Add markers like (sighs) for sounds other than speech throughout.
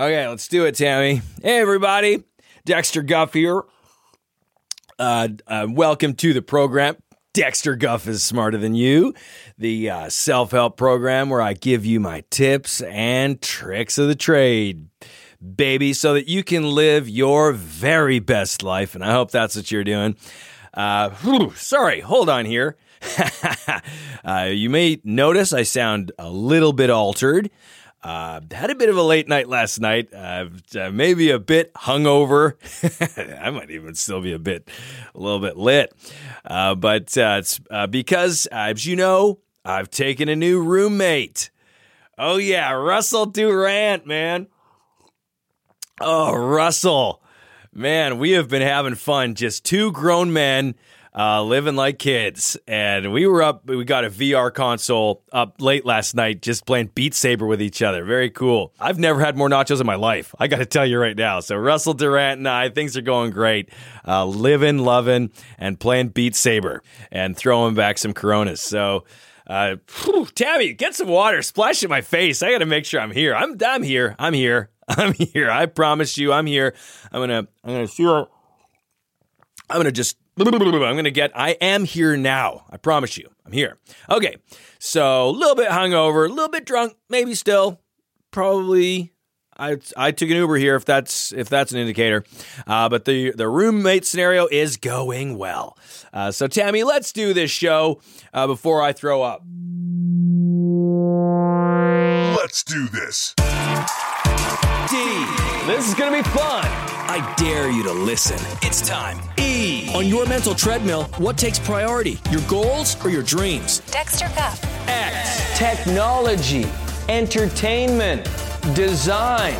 Okay, let's do it, Tammy. Hey, everybody. Dexter Guff here. Uh, uh, welcome to the program. Dexter Guff is smarter than you, the uh, self help program where I give you my tips and tricks of the trade, baby, so that you can live your very best life. And I hope that's what you're doing. Uh, whew, sorry, hold on here. (laughs) uh, you may notice I sound a little bit altered. Uh, had a bit of a late night last night. Uh, maybe a bit hungover. (laughs) I might even still be a bit, a little bit lit. Uh, but uh, it's uh, because, as you know, I've taken a new roommate. Oh yeah, Russell Durant, man. Oh, Russell, man, we have been having fun. Just two grown men uh, living like kids. And we were up, we got a VR console up late last night just playing Beat Saber with each other. Very cool. I've never had more nachos in my life. I got to tell you right now. So, Russell Durant and I, things are going great. Uh, living, loving, and playing Beat Saber and throwing back some Coronas. So, uh, whew, Tabby, get some water, splash in my face. I got to make sure I'm here. I'm, I'm here. I'm here. (laughs) I'm here. I promise you, I'm here. I'm gonna, I'm gonna feel. I'm gonna just I'm going to get, I am here now. I promise you, I'm here. Okay, so a little bit hungover, a little bit drunk, maybe still. Probably, I, I took an Uber here if that's if that's an indicator. Uh, but the the roommate scenario is going well. Uh, so Tammy, let's do this show uh, before I throw up. Let's do this. D. This is gonna be fun. I dare you to listen. It's time. E. On your mental treadmill, what takes priority? Your goals or your dreams? Dexter Guff. X. Technology, entertainment, design.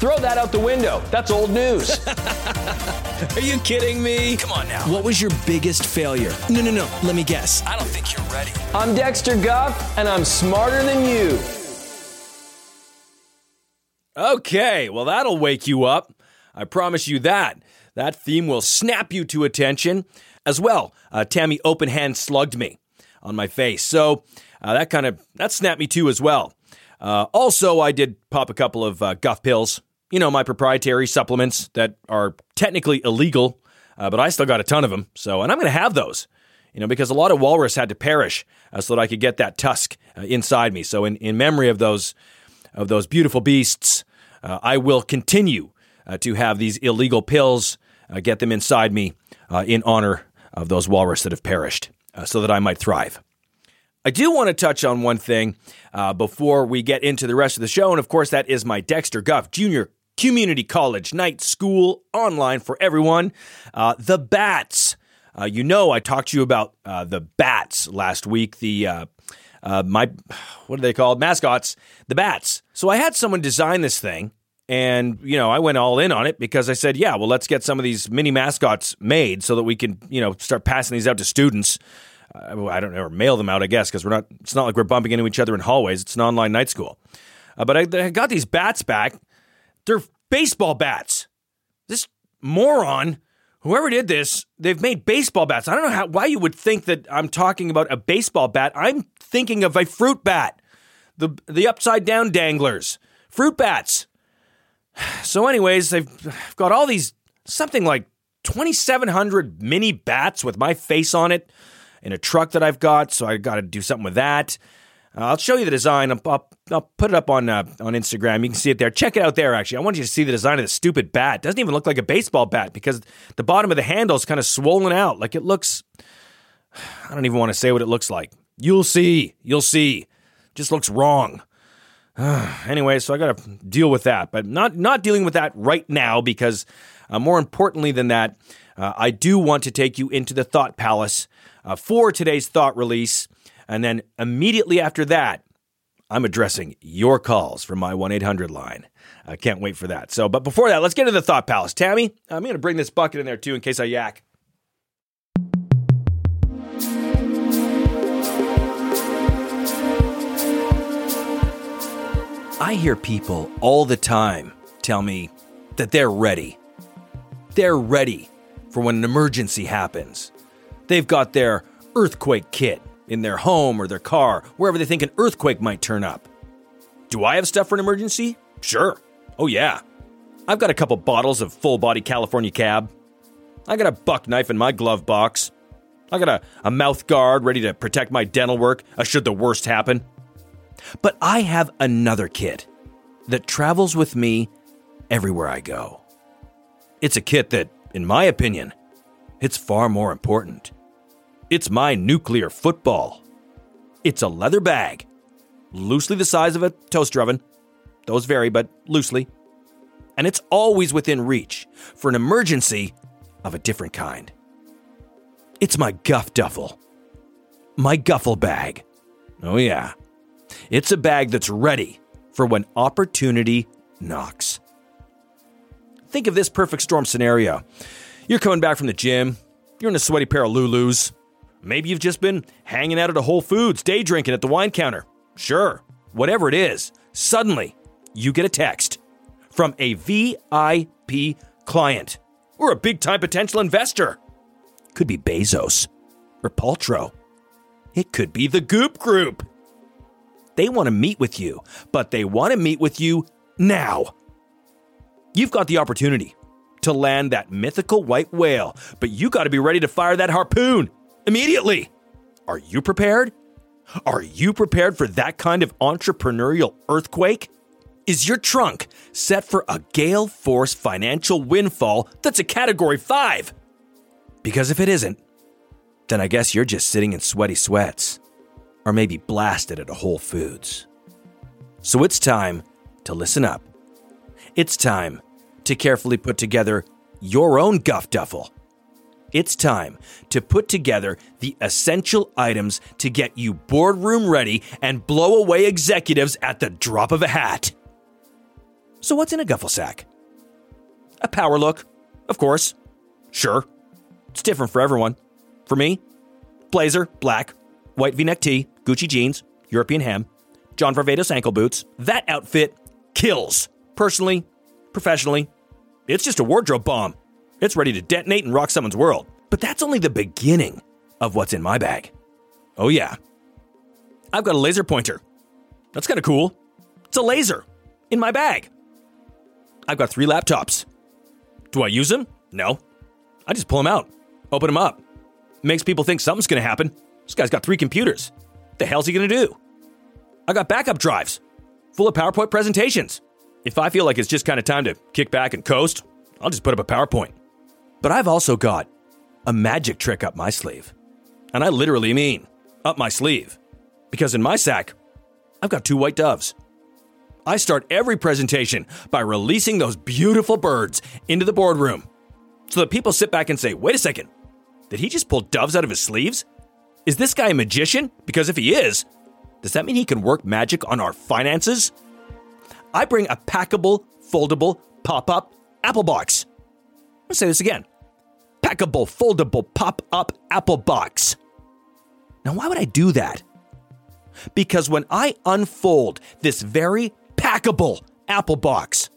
Throw that out the window. That's old news. (laughs) Are you kidding me? Come on now. What was your biggest failure? No, no, no. Let me guess. I don't think you're ready. I'm Dexter Guff, and I'm smarter than you. Okay, well, that'll wake you up. I promise you that. That theme will snap you to attention. As well, uh, Tammy open hand slugged me on my face. So uh, that kind of, that snapped me too as well. Uh, also, I did pop a couple of uh, Guff pills. You know, my proprietary supplements that are technically illegal, uh, but I still got a ton of them. So, and I'm going to have those you know, because a lot of walrus had to perish uh, so that I could get that tusk uh, inside me. So, in, in memory of those of those beautiful beasts, I will continue to have these illegal pills, get them inside me uh, in honor of those walrus that have perished, so that I might thrive. I do want to touch on one thing before we get into the rest of the show, and of course, that is my Dexter Guff Junior Community College Night School online for everyone. the Bats. Uh, you know, I talked to you about uh, the bats last week. The uh, my what are they called? Mascots, the bats. So I had someone design this thing, and you know, I went all in on it because I said, yeah, well, let's get some of these mini mascots made so that we can, you know, start passing these out to students. Uh, I don't know, or mail them out, I guess, because we're not. It's not like we're bumping into each other in hallways. It's an online night school. Uh, but I, I got these bats back. They're baseball bats. This moron whoever did this, they've made baseball bats. I don't know how why you would think that I'm talking about a baseball bat. I'm thinking of a fruit bat. The the upside down danglers. Fruit bats. So anyways, they've got all these something like 2700 mini bats with my face on it in a truck that I've got, so I got to do something with that. Uh, I'll show you the design. I'll, I'll, I'll put it up on uh, on Instagram. You can see it there. Check it out there. Actually, I want you to see the design of the stupid bat. It doesn't even look like a baseball bat because the bottom of the handle is kind of swollen out. Like it looks. (sighs) I don't even want to say what it looks like. You'll see. You'll see. Just looks wrong. (sighs) anyway, so I got to deal with that, but not not dealing with that right now because uh, more importantly than that, uh, I do want to take you into the thought palace uh, for today's thought release. And then immediately after that, I'm addressing your calls from my 1 800 line. I can't wait for that. So, but before that, let's get to the Thought Palace. Tammy, I'm going to bring this bucket in there too in case I yak. I hear people all the time tell me that they're ready. They're ready for when an emergency happens. They've got their earthquake kit in their home or their car, wherever they think an earthquake might turn up. Do I have stuff for an emergency? Sure. Oh, yeah. I've got a couple bottles of full body California cab. I got a buck knife in my glove box. I got a, a mouth guard ready to protect my dental work uh, should the worst happen. But I have another kit that travels with me everywhere I go. It's a kit that, in my opinion, it's far more important. It's my nuclear football. It's a leather bag, loosely the size of a toaster oven. Those vary, but loosely. And it's always within reach for an emergency of a different kind. It's my guff duffel. My guffel bag. Oh, yeah. It's a bag that's ready for when opportunity knocks. Think of this perfect storm scenario. You're coming back from the gym, you're in a sweaty pair of Lulus. Maybe you've just been hanging out at a Whole Foods, day drinking at the wine counter. Sure, whatever it is, suddenly you get a text from a VIP client or a big time potential investor. Could be Bezos or Paltrow. It could be the Goop Group. They want to meet with you, but they want to meet with you now. You've got the opportunity to land that mythical white whale, but you got to be ready to fire that harpoon immediately. Are you prepared? Are you prepared for that kind of entrepreneurial earthquake? Is your trunk set for a gale force financial windfall that's a category 5? Because if it isn't, then I guess you're just sitting in sweaty sweats or maybe blasted at a Whole Foods. So it's time to listen up. It's time to carefully put together your own guff duffel. It's time to put together the essential items to get you boardroom ready and blow away executives at the drop of a hat. So, what's in a guffel sack? A power look, of course. Sure. It's different for everyone. For me, blazer, black, white v neck tee, Gucci jeans, European ham, John Varvatos ankle boots. That outfit kills. Personally, professionally, it's just a wardrobe bomb. It's ready to detonate and rock someone's world. But that's only the beginning of what's in my bag. Oh, yeah. I've got a laser pointer. That's kind of cool. It's a laser in my bag. I've got three laptops. Do I use them? No. I just pull them out, open them up. Makes people think something's going to happen. This guy's got three computers. What the hell's he to do? I got backup drives full of PowerPoint presentations. If I feel like it's just kind of time to kick back and coast, I'll just put up a PowerPoint. But I've also got a magic trick up my sleeve. And I literally mean up my sleeve. Because in my sack, I've got two white doves. I start every presentation by releasing those beautiful birds into the boardroom so that people sit back and say, wait a second, did he just pull doves out of his sleeves? Is this guy a magician? Because if he is, does that mean he can work magic on our finances? I bring a packable, foldable, pop up Apple box. I'll say this again packable, foldable, pop up Apple box. Now, why would I do that? Because when I unfold this very packable Apple box,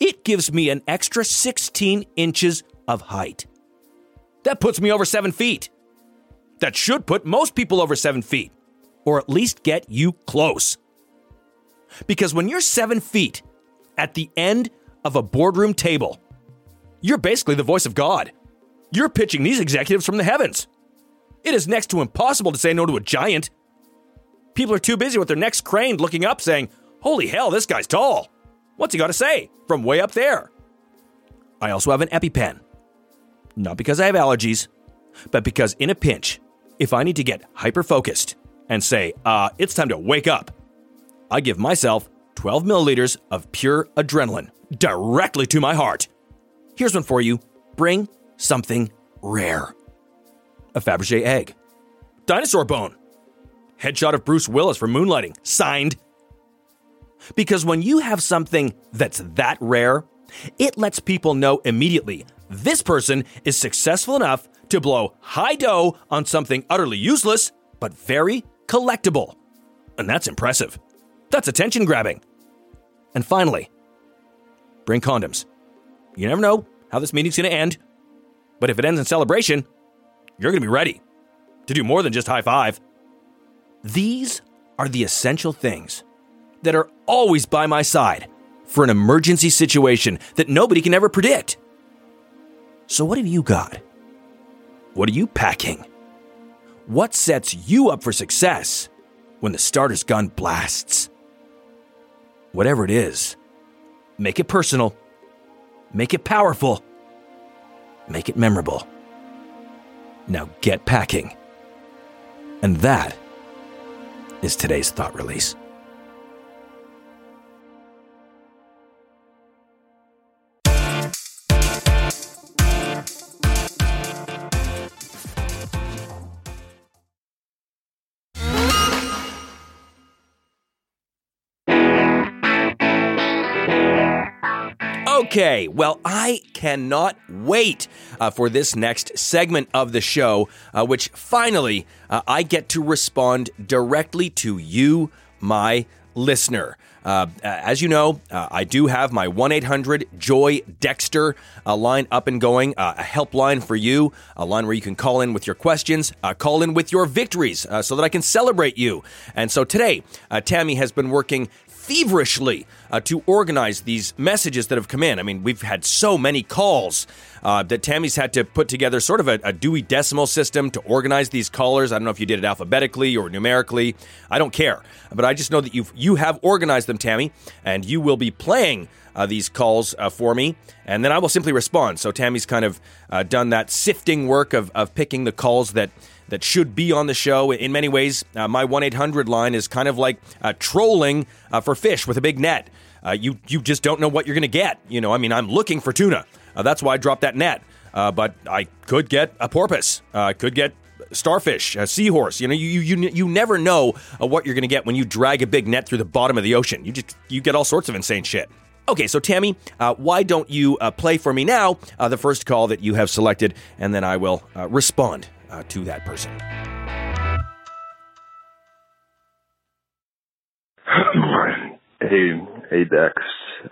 it gives me an extra 16 inches of height. That puts me over seven feet. That should put most people over seven feet, or at least get you close. Because when you're seven feet at the end of a boardroom table, you're basically the voice of God. You're pitching these executives from the heavens. It is next to impossible to say no to a giant. People are too busy with their necks craned looking up saying, Holy hell, this guy's tall. What's he got to say from way up there? I also have an EpiPen. Not because I have allergies, but because in a pinch, if I need to get hyper focused and say, uh, it's time to wake up, I give myself 12 milliliters of pure adrenaline directly to my heart. Here's one for you. Bring something rare. A Fabergé egg, dinosaur bone, headshot of Bruce Willis for moonlighting, signed. Because when you have something that's that rare, it lets people know immediately this person is successful enough to blow high dough on something utterly useless, but very collectible. And that's impressive. That's attention grabbing. And finally, bring condoms. You never know how this meeting's going to end, but if it ends in celebration, you're going to be ready to do more than just high five. These are the essential things that are always by my side for an emergency situation that nobody can ever predict. So, what have you got? What are you packing? What sets you up for success when the starter's gun blasts? Whatever it is, make it personal, make it powerful, make it memorable. Now get packing. And that is today's thought release. Okay, well, I cannot wait uh, for this next segment of the show, uh, which finally uh, I get to respond directly to you, my listener. Uh, as you know, uh, I do have my 1 800 Joy Dexter uh, line up and going, uh, a helpline for you, a line where you can call in with your questions, uh, call in with your victories uh, so that I can celebrate you. And so today, Tammy has been working feverishly uh, to organize these messages that have come in. I mean, we've had so many calls uh, that Tammy's had to put together sort of a, a, Dewey Decimal system to organize these callers. I don't know if you did it alphabetically or numerically. I don't care, but I just know that you you have organized them, Tammy, and you will be playing. Uh, these calls uh, for me, and then I will simply respond. So Tammy's kind of uh, done that sifting work of, of picking the calls that that should be on the show. In many ways, uh, my 1 800 line is kind of like uh, trolling uh, for fish with a big net. Uh, you, you just don't know what you're going to get. You know, I mean, I'm looking for tuna. Uh, that's why I dropped that net. Uh, but I could get a porpoise. I could get starfish, a seahorse. You know, you you you never know what you're going to get when you drag a big net through the bottom of the ocean. You just you get all sorts of insane shit. Okay, so Tammy, uh, why don't you uh, play for me now uh, the first call that you have selected, and then I will respond uh, to that person. (coughs) hey, hey Dex.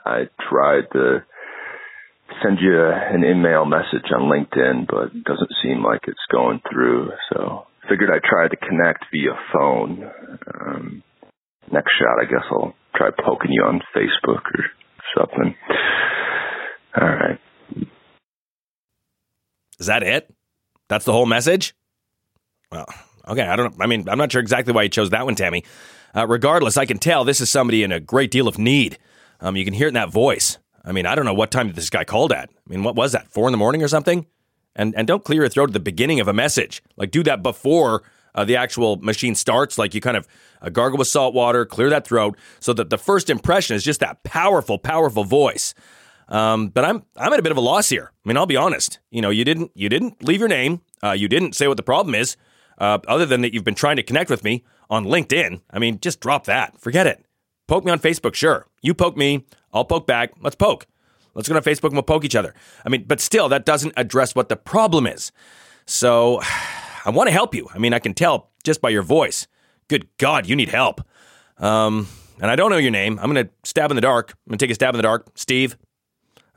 I tried to send you an email message on LinkedIn, but it doesn't seem like it's going through. So figured I'd try to connect via phone. Um, next shot, I guess I'll try poking you on Facebook or something. All right. Is that it? That's the whole message? Well, okay. I don't I mean, I'm not sure exactly why you chose that one, Tammy. Uh, regardless, I can tell this is somebody in a great deal of need. Um, you can hear it in that voice. I mean, I don't know what time this guy called at. I mean, what was that? Four in the morning or something? And and don't clear your throat at the beginning of a message. Like do that before uh, the actual machine starts. Like you kind of uh, gargle with salt water, clear that throat, so that the first impression is just that powerful, powerful voice. Um, but I'm I'm at a bit of a loss here. I mean, I'll be honest. You know, you didn't you didn't leave your name. Uh, you didn't say what the problem is. Uh, other than that, you've been trying to connect with me on LinkedIn. I mean, just drop that. Forget it. Poke me on Facebook, sure. You poke me, I'll poke back. Let's poke. Let's go on Facebook and we'll poke each other. I mean, but still, that doesn't address what the problem is. So (sighs) I want to help you. I mean, I can tell just by your voice. Good God, you need help. Um, and I don't know your name. I'm going to stab in the dark. I'm going to take a stab in the dark. Steve.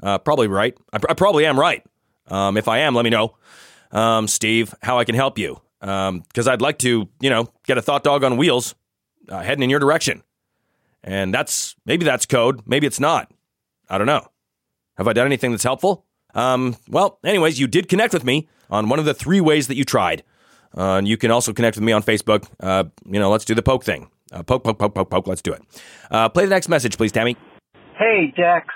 Uh, probably right. I, I, probably am right. Um, if I am, let me know. Um, Steve, how I can help you. Because um, I'd like to, you know, get a thought dog on wheels uh, heading in your direction. And that's maybe that's code. Maybe it's not. I don't know. Have I done anything that's helpful? Um, well, anyways, you did connect with me on one of the three ways that you tried. Uh, and you can also connect with me on Facebook. Uh, you know, let's do the poke thing. Uh, poke, poke, poke, poke, poke. Let's do it. Uh, play the next message, please, Tammy. Hey, Dex.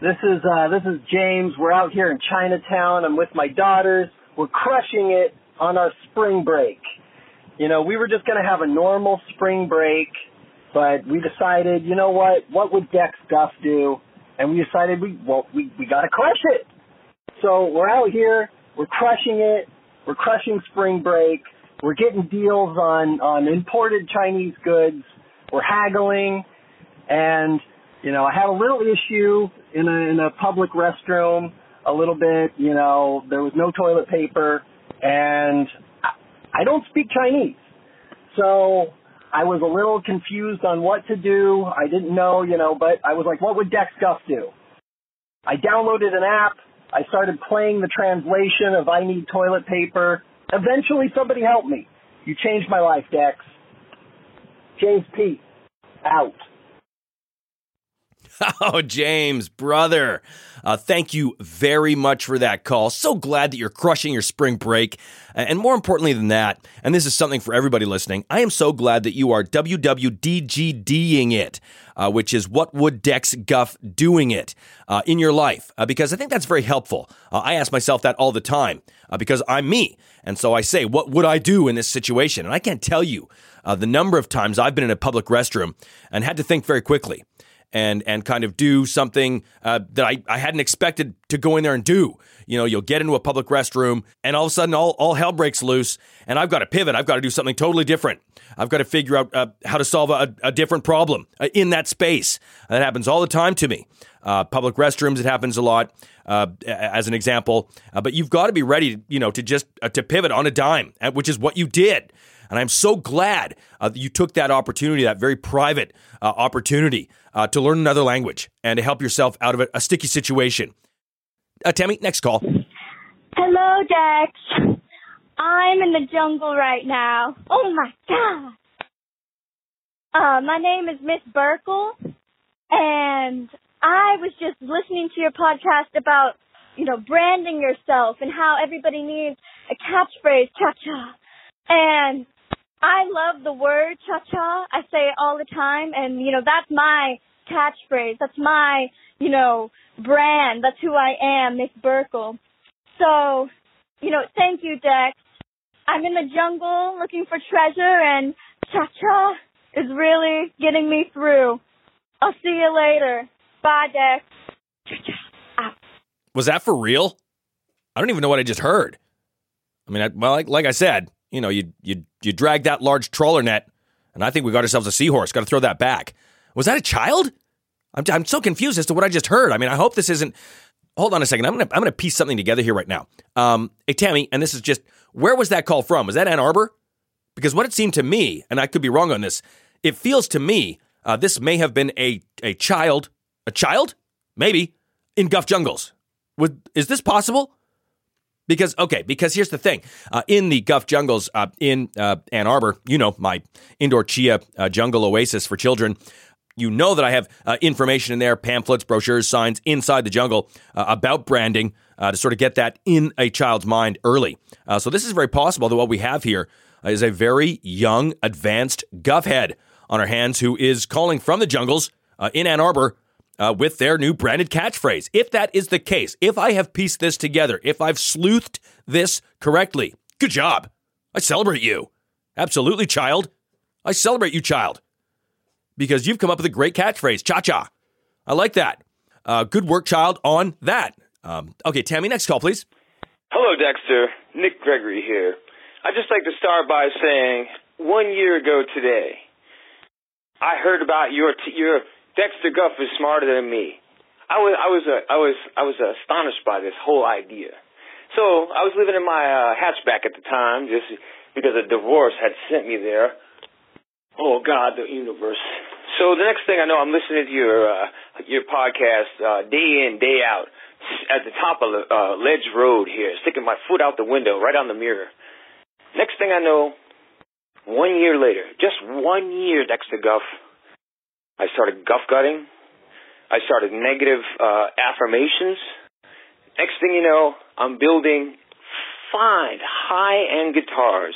This is uh, this is James. We're out here in Chinatown. I'm with my daughters. We're crushing it on our spring break. You know, we were just going to have a normal spring break, but we decided, you know what? What would Dex Guff do? And we decided we well we we got to crush it. So we're out here. We're crushing it. We're crushing spring break. We're getting deals on on imported Chinese goods. We're haggling, and you know, I had a little issue in a, in a public restroom a little bit. You know, there was no toilet paper, and I don't speak Chinese, so I was a little confused on what to do. I didn't know, you know, but I was like, what would Dex Guff do? I downloaded an app. I started playing the translation of I need toilet paper. Eventually, somebody helped me. You changed my life, Dex. James P. Out. (laughs) Oh, James, brother. Uh, thank you very much for that call. So glad that you're crushing your spring break. And more importantly than that, and this is something for everybody listening, I am so glad that you are WWDGDing it, uh, which is what would Dex Guff doing it uh, in your life? Uh, because I think that's very helpful. Uh, I ask myself that all the time uh, because I'm me. And so I say, what would I do in this situation? And I can't tell you the number of times I've been in a public restroom and had to think very quickly and and kind of do something uh, that I, I hadn't expected to go in there and do. You know, you'll get into a public restroom and all of a sudden all, all hell breaks loose and I've got to pivot. I've got to do something totally different. I've got to figure out uh, how to solve a, a different problem uh, in that space. That happens all the time to me. Uh, public restrooms, it happens a lot, uh, as an example. Uh, but you've got to be ready, you know, to just to pivot on a dime, which is what you did. And I'm so glad uh, that you took that opportunity, that very private uh, opportunity, uh, to learn another language and to help yourself out of a, a sticky situation. Uh, Tammy, next call. Hello, Dex. I'm in the jungle right now. Oh my God. Uh, my name is Miss Burkle, and I was just listening to your podcast about, you know, branding yourself and how everybody needs a catchphrase, cha-cha. And I love the word cha-cha. I say it all the time and you know, that's my catchphrase. That's my, you know, brand. That's who I am, Miss Burkle. So, you know, thank you, Dex. I'm in the jungle looking for treasure and cha-cha is really getting me through. I'll see you later. Bye, Dex. Ah. Was that for real? I don't even know what I just heard. I mean, I, well, like, like I said, you know, you you you drag that large trawler net, and I think we got ourselves a seahorse. Got to throw that back. Was that a child? I'm I'm so confused as to what I just heard. I mean, I hope this isn't. Hold on a second. I'm gonna I'm gonna piece something together here right now. Um, hey Tammy, and this is just where was that call from? Was that Ann Arbor? Because what it seemed to me, and I could be wrong on this, it feels to me uh, this may have been a a child, a child, maybe in Guff Jungles. Would is this possible? Because, okay, because here's the thing. Uh, in the Guff jungles uh, in uh, Ann Arbor, you know, my indoor chia uh, jungle oasis for children, you know that I have uh, information in there, pamphlets, brochures, signs inside the jungle uh, about branding to sort of get that in a child's mind early. so this is very possible that what we have here is a very young, advanced Guff head on our hands who is calling from the jungles in Ann Arbor uh, with their new branded catchphrase. If that is the case, if I have pieced this together, if I've sleuthed this correctly, good job. I celebrate you. Absolutely, child. I celebrate you, child. Because you've come up with a great catchphrase, cha cha. I like that. Uh, good work, child, on that. Um, okay, Tammy, next call, please. Hello, Dexter. Nick Gregory here. I'd just like to start by saying one year ago today, I heard about your t- your Dexter Guff is smarter than me. I was I was uh, I was I was astonished by this whole idea. So I was living in my uh, hatchback at the time, just because a divorce had sent me there. Oh God, the universe. So the next thing I know, I'm listening to your uh, your podcast uh, day in day out at the top of the uh, ledge road here, sticking my foot out the window, right on the mirror. Next thing I know, one year later, just one year, Dexter Guff, I started guff gutting. I started negative uh, affirmations. Next thing you know, I'm building fine high end guitars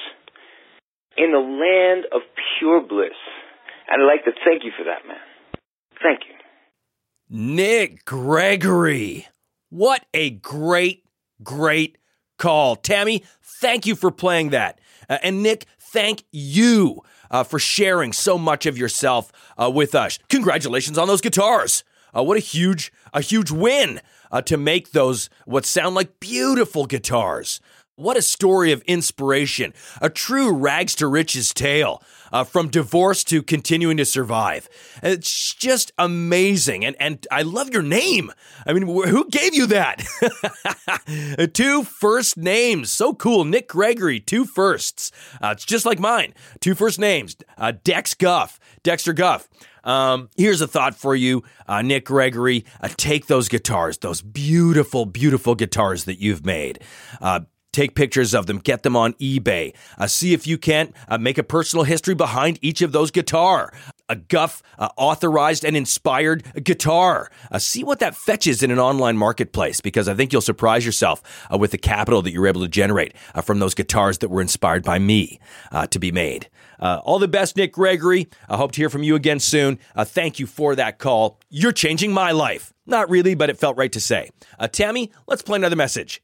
in the land of pure bliss. And I'd like to thank you for that, man. Thank you. Nick Gregory. What a great, great call. Tammy, thank you for playing that. Uh, and Nick, thank you uh, for sharing so much of yourself uh, with us. Congratulations on those guitars. Uh, what a huge, a huge win uh, to make those what sound like beautiful guitars. What a story of inspiration, a true rags to riches tale, uh, from divorce to continuing to survive. It's just amazing. And, and I love your name. I mean, who gave you that? (laughs) two first names. So cool. Nick Gregory, two firsts. Uh, it's just like mine. Two first names uh, Dex Guff, Dexter Guff. Um, here's a thought for you, uh, Nick Gregory. Uh, take those guitars, those beautiful, beautiful guitars that you've made. Uh, Take pictures of them, get them on eBay. Uh, see if you can't uh, make a personal history behind each of those guitar. A Guff uh, authorized and inspired guitar. Uh, see what that fetches in an online marketplace because I think you'll surprise yourself uh, with the capital that you're able to generate uh, from those guitars that were inspired by me to be made. All the best, Nick Gregory. I hope to hear from you again soon. thank you for that call. You're changing my life. Not really, but it felt right to say. Tammy, let's play another message.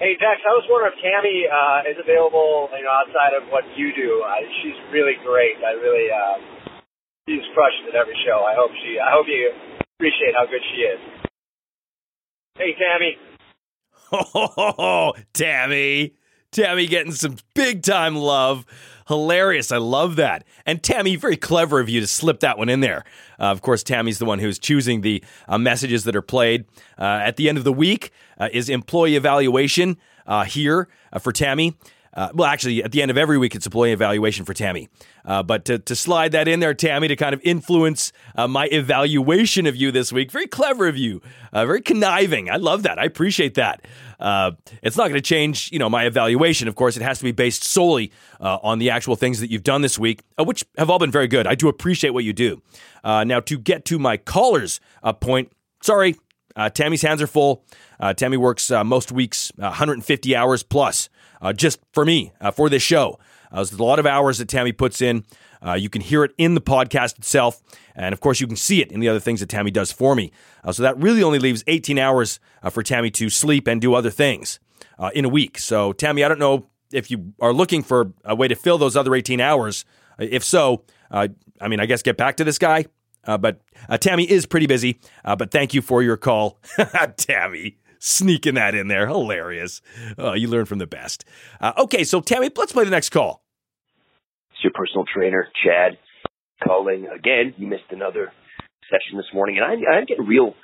Hey Dex, I was wondering if Tammy uh, is available, you know, outside of what you do. Uh, she's really great. I really, uh, she's crushing at every show. I hope she, I hope you appreciate how good she is. Hey Tammy. (laughs) Oh, Tammy. Tammy getting some big time love. Hilarious. I love that. And Tammy, very clever of you to slip that one in there. Uh, of course, Tammy's the one who's choosing the uh, messages that are played. Uh, at the end of the week uh, is employee evaluation uh, here uh, for Tammy. Well, actually, at the end of every week, it's employee evaluation for Tammy. but to, to slide that in there, Tammy, to kind of influence my evaluation of you this week, very clever of you, very conniving. I love that. I appreciate that. Uh, it's not going to change, you know, my evaluation. Of course, it has to be based solely uh, on the actual things that you've done this week, uh, which have all been very good. I do appreciate what you do. Uh, now, to get to my caller's uh, point, sorry, Tammy's hands are full. Tammy works most weeks 150 hours plus just for me for this show. there's a lot of hours that Tammy puts in. Uh, you can hear it in the podcast itself. And of course, you can see it in the other things that Tammy does for me. Uh, so that really only leaves 18 hours uh, for Tammy to sleep and do other things uh, in a week. So, Tammy, I don't know if you are looking for a way to fill those other 18 hours. Uh, if so, uh, I mean, I guess get back to this guy. but Tammy is pretty busy. but thank you for your call, (laughs) Tammy sneaking that in there. Hilarious. Oh, you learn from the best. Uh, okay, so Tammy, let's play the next call. It's your personal trainer, Chad, calling again. You missed another session this morning, and I, I'm getting real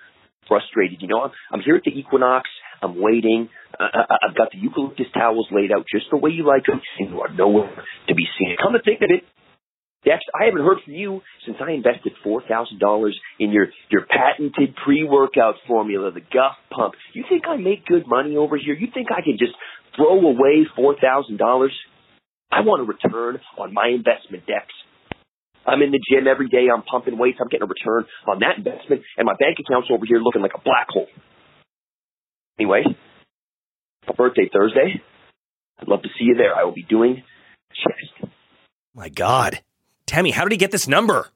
frustrated. You know, I'm, I'm here at the Equinox. I'm waiting. Uh, I've got the eucalyptus towels laid out just the way you like them, and you are nowhere to be seen. Come to think of it, Dex, I haven't heard from you since I invested four thousand dollars in your your patented pre-workout formula, the Guff Pump. You think I make good money over here? You think I can just throw away four thousand dollars? I want a return on my investment, Dex. I'm in the gym every day. I'm pumping weights. I'm getting a return on that investment, and my bank account's over here looking like a black hole. Anyway, birthday Thursday. I'd love to see you there. I will be doing chest. My God, Tammy, how did he get this number?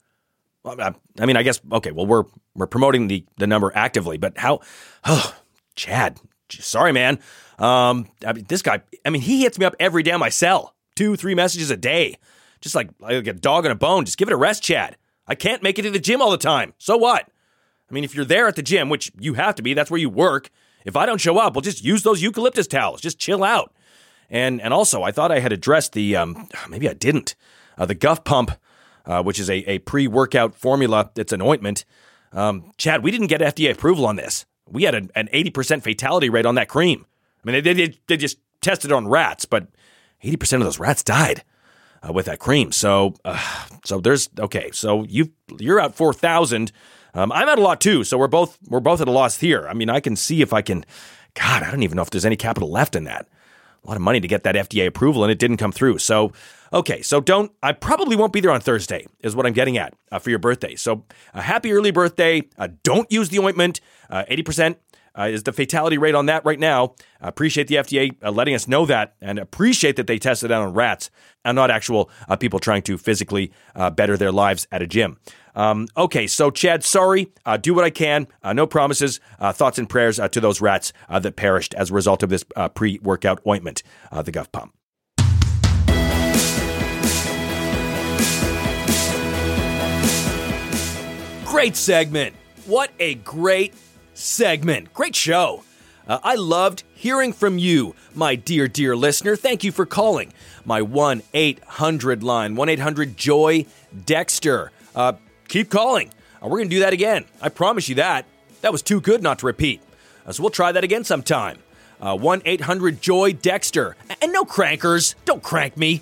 I mean, I guess okay. Well, we're we're promoting the the number actively, but how? Oh, Chad, sorry, man. Um, I mean, this guy. I mean, he hits me up every day on my cell two, three messages a day. Just like, like a dog on a bone. Just give it a rest, Chad. I can't make it to the gym all the time. So what? I mean, if you're there at the gym, which you have to be, that's where you work. If I don't show up, well, just use those eucalyptus towels. Just chill out. And and also, I thought I had addressed the um, maybe I didn't. Uh, the Guff Pump, uh, which is a, a pre workout formula. It's an ointment. Um, Chad, we didn't get FDA approval on this. We had an eighty percent fatality rate on that cream. I mean, they, they they just tested on rats, but 80% of those rats died uh, with that cream. So, uh, so there's okay. So you you're out 4,000. Um, I'm at a lot too. So we're both we're both at a loss here. I mean, I can see if I can. God, I don't even know if there's any capital left in that. A lot of money to get that FDA approval, and it didn't come through. So, okay, so don't. I probably won't be there on Thursday. Is what I'm getting at uh, for your birthday. So, a happy early birthday. Uh, don't use the ointment. Uh, eighty percent uh, is the fatality rate on that right now. I appreciate the FDA uh, letting us know that and appreciate that they tested out on rats and not actual uh, people trying to physically uh, better their lives at a gym. Um, okay, so Chad, sorry. Uh, do what I can. Uh, no promises. thoughts and prayers to those rats that perished as a result of this pre workout ointment, the Guff Pump. Great segment. What a great segment. Great show. Uh, I loved hearing from you, my dear, dear listener. Thank you for calling my 1 800 line, 1 800 Joy Dexter. Uh, keep calling. Uh, we're going to do that again. I promise you that. That was too good not to repeat. Uh, so we'll try that again sometime. Uh, 1 800 Joy Dexter. And no crankers. Don't crank me.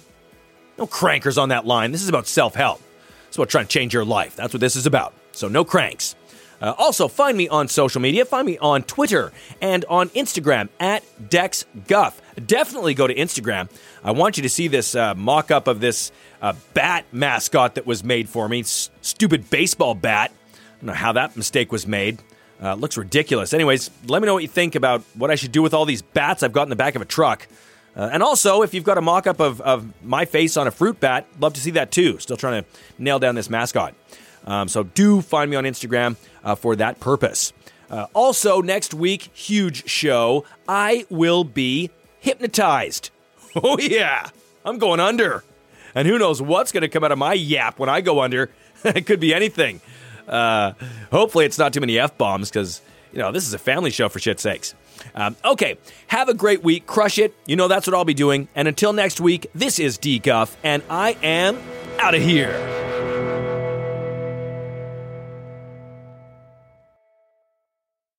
No crankers on that line. This is about self help. It's about trying to change your life. That's what this is about. So no cranks. Uh, also, find me on social media. Find me on Twitter and on Instagram at DexGuff. definitely go to Instagram. I want you to see this uh, mock up of this uh, bat mascot that was made for me. S- stupid baseball bat. I don't know how that mistake was made. Uh, looks ridiculous. Anyways, let me know what you think about what I should do with all these bats I've got in the back of a truck. Uh, and also, if you've got a mock up of, of my face on a fruit bat, love to see that too. Still trying to nail down this mascot. Um, so do find me on Instagram uh, for that purpose. Uh, also, next week, huge show. I will be hypnotized. (laughs) Oh, yeah. I'm going under. And who knows what's going to come out of my yap when I go under? (laughs) it could be anything. Uh, hopefully, it's not too many F bombs because, you know, this is a family show for shit's sakes. Um, okay, have a great week. Crush it. You know that's what I'll be doing. And until next week, this is D Guff, and I am out of here.